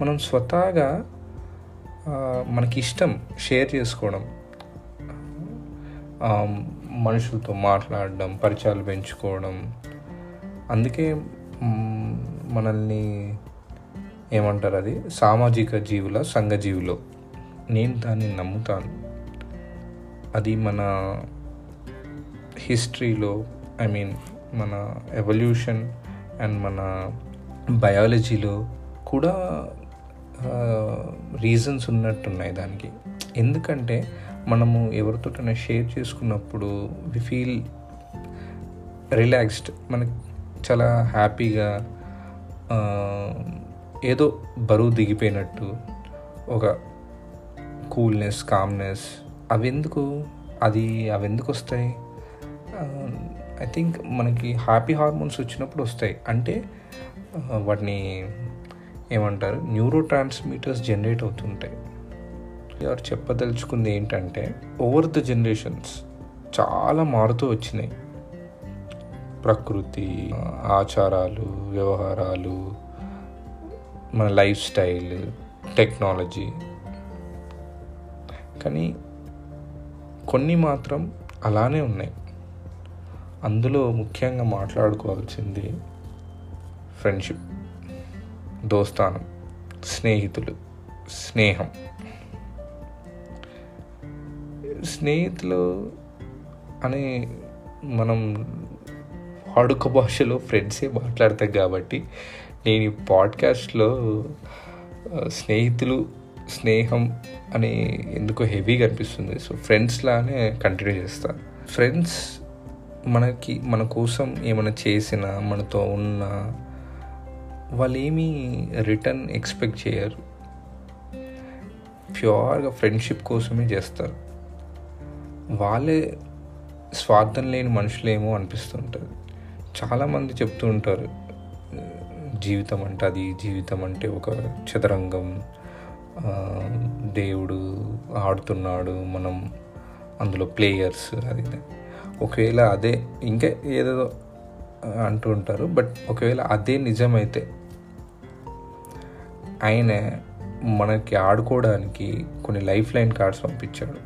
మనం స్వతహాగా మనకి ఇష్టం షేర్ చేసుకోవడం మనుషులతో మాట్లాడడం పరిచయాలు పెంచుకోవడం అందుకే మనల్ని ఏమంటారు అది? సామాజిక జీవుల సంఘజీవులు నేను దాన్ని నమ్ముతాను. అది మన హిస్టరీలో ఐ మీన్ మన ఎవల్యూషన్ అండ్ మన బయాలజీలో కూడా రీజన్స్ ఉన్నట్టున్నాయి దానికి. ఎందుకంటే మనము ఎవరితోటైనా షేర్ చేసుకున్నప్పుడు వి ఫీల్ రిలాక్స్డ్ మనకి చాలా హ్యాపీగా ఏదో బరువు దిగిపోయినట్టు ఒక కూల్నెస్ కామ్నెస్ అవి ఎందుకు అది అవి ఎందుకు వస్తాయి ఐ థింక్ మనకి హ్యాపీ హార్మోన్స్ వచ్చినప్పుడు వస్తాయి. అంటే వాటిని ఏమంటారు? న్యూరో ట్రాన్స్మిటర్స్ జనరేట్ అవుతుంటాయి. ఎవరు చెప్పదలుచుకుంది ఏంటంటే ఓవర్ ద జనరేషన్స్ చాలా మారుతూ వచ్చినాయి. ప్రకృతి ఆచారాలు వ్యవహారాలు మన లైఫ్ స్టైల్ టెక్నాలజీ కానీ కొన్ని మాత్రం అలానే ఉన్నాయి. అందులో ముఖ్యంగా మాట్లాడుకోవాల్సింది ఫ్రెండ్షిప్ దోస్తాను. స్నేహితులు. స్నేహం. స్నేహితులు అని మనం వాడుక భాషలో ఫ్రెండ్సే మాట్లాడతాం కాబట్టి నేను ఈ పాడ్కాస్ట్లో స్నేహితులు స్నేహం అని ఎందుకో హెవీగా అనిపిస్తుంది. సో ఫ్రెండ్స్లానే కంటిన్యూ చేస్తాను. ఫ్రెండ్స్ మనకి మన కోసం ఏమైనా చేసినా మనతో ఉన్న వాళ్ళు ఏమీ రిటర్న్ ఎక్స్పెక్ట్ చేయరు. ప్యూర్గా ఫ్రెండ్షిప్ కోసమే చేస్తారు. వాళ్ళే స్వార్థం లేని మనుషులేమో అనిపిస్తుంటుంది. చాలామంది చెప్తూ ఉంటారు జీవితం అంటే అది జీవితం అంటే ఒక చదరంగం. దేవుడు ఆడుతున్నాడు మనం అందులో ప్లేయర్స్ అది ఒకవేళ అదే ఇంకా ఏదేదో అంటూ ఉంటారు. బట్ ఒకవేళ అదే నిజమైతే ఆయన మనకి ఆడుకోవడానికి కొన్ని లైఫ్ లైన్ కార్డ్స్ పంపించాడు.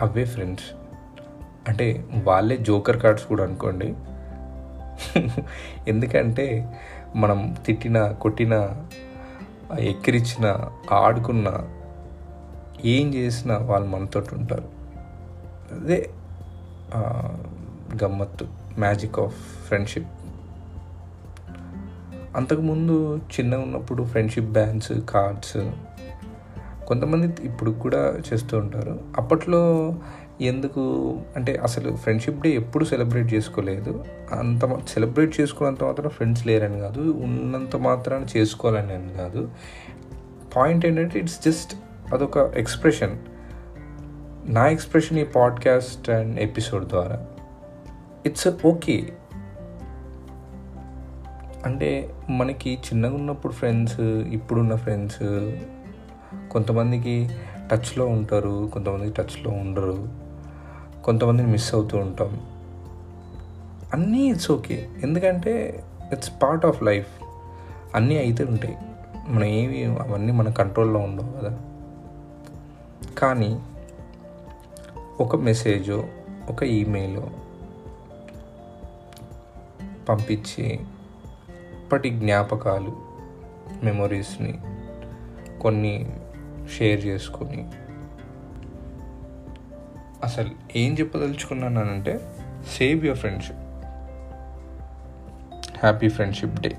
అవే ఫ్రెండ్స్. అంటే వాళ్ళే జోకర్ కార్డ్స్ కూడా అనుకోండి. ఎందుకంటే మనం తిట్టిన కొట్టిన ఎక్కిరిచిన ఆడుకున్న ఏం చేసినా వాళ్ళు మనతో ఉంటారు. అదే గమ్మత్తు. Magic of friendship. అంతకుముందు చిన్నగా ఉన్నప్పుడు ఫ్రెండ్షిప్ బ్యాండ్స్ కార్డ్స్ కొంతమంది ఇప్పుడు కూడా చేస్తూ ఉంటారు. అప్పట్లో ఎందుకు అంటే అసలు ఫ్రెండ్షిప్ డే ఎప్పుడు సెలబ్రేట్ చేసుకోలేదు. అంత సెలబ్రేట్ చేసుకున్నంత మాత్రం ఫ్రెండ్స్ లేరని కాదు ఉన్నంత మాత్రాన చేసుకోవాలని అని కాదు. పాయింట్ ఏంటంటే ఇట్స్ జస్ట్ అదొక ఎక్స్ప్రెషన్. నా ఎక్స్ప్రెషన్ ఈ పాడ్కాస్ట్ అండ్ ఎపిసోడ్ ద్వారా. ఇట్స్ ఓకే అంటే మనకి చిన్నగా ఉన్నప్పుడు ఫ్రెండ్స్ ఇప్పుడున్న ఫ్రెండ్స్ కొంతమందికి టచ్లో ఉంటారు కొంతమందికి టచ్లో ఉండరు కొంతమందిని మిస్ అవుతూ ఉంటాం. అన్నీ ఇట్స్ ఓకే ఎందుకంటే ఇట్స్ పార్ట్ ఆఫ్ లైఫ్ అన్నీ అయితే ఉంటాయి. మనం ఏమి అవన్నీ మన కంట్రోల్లో ఉండవు కదా. కానీ ఒక మెసేజో ఒక ఈమెయిల్ పంపించి అప్పటి జ్ఞాపకాలు మెమొరీస్ని కొన్ని షేర్ చేసుకొని అసలు ఏం చెప్పదలుచుకున్నానంటే save your friendship happy friendship day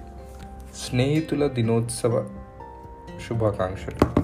స్నేహితుల దినోత్సవ శుభాకాంక్షలు.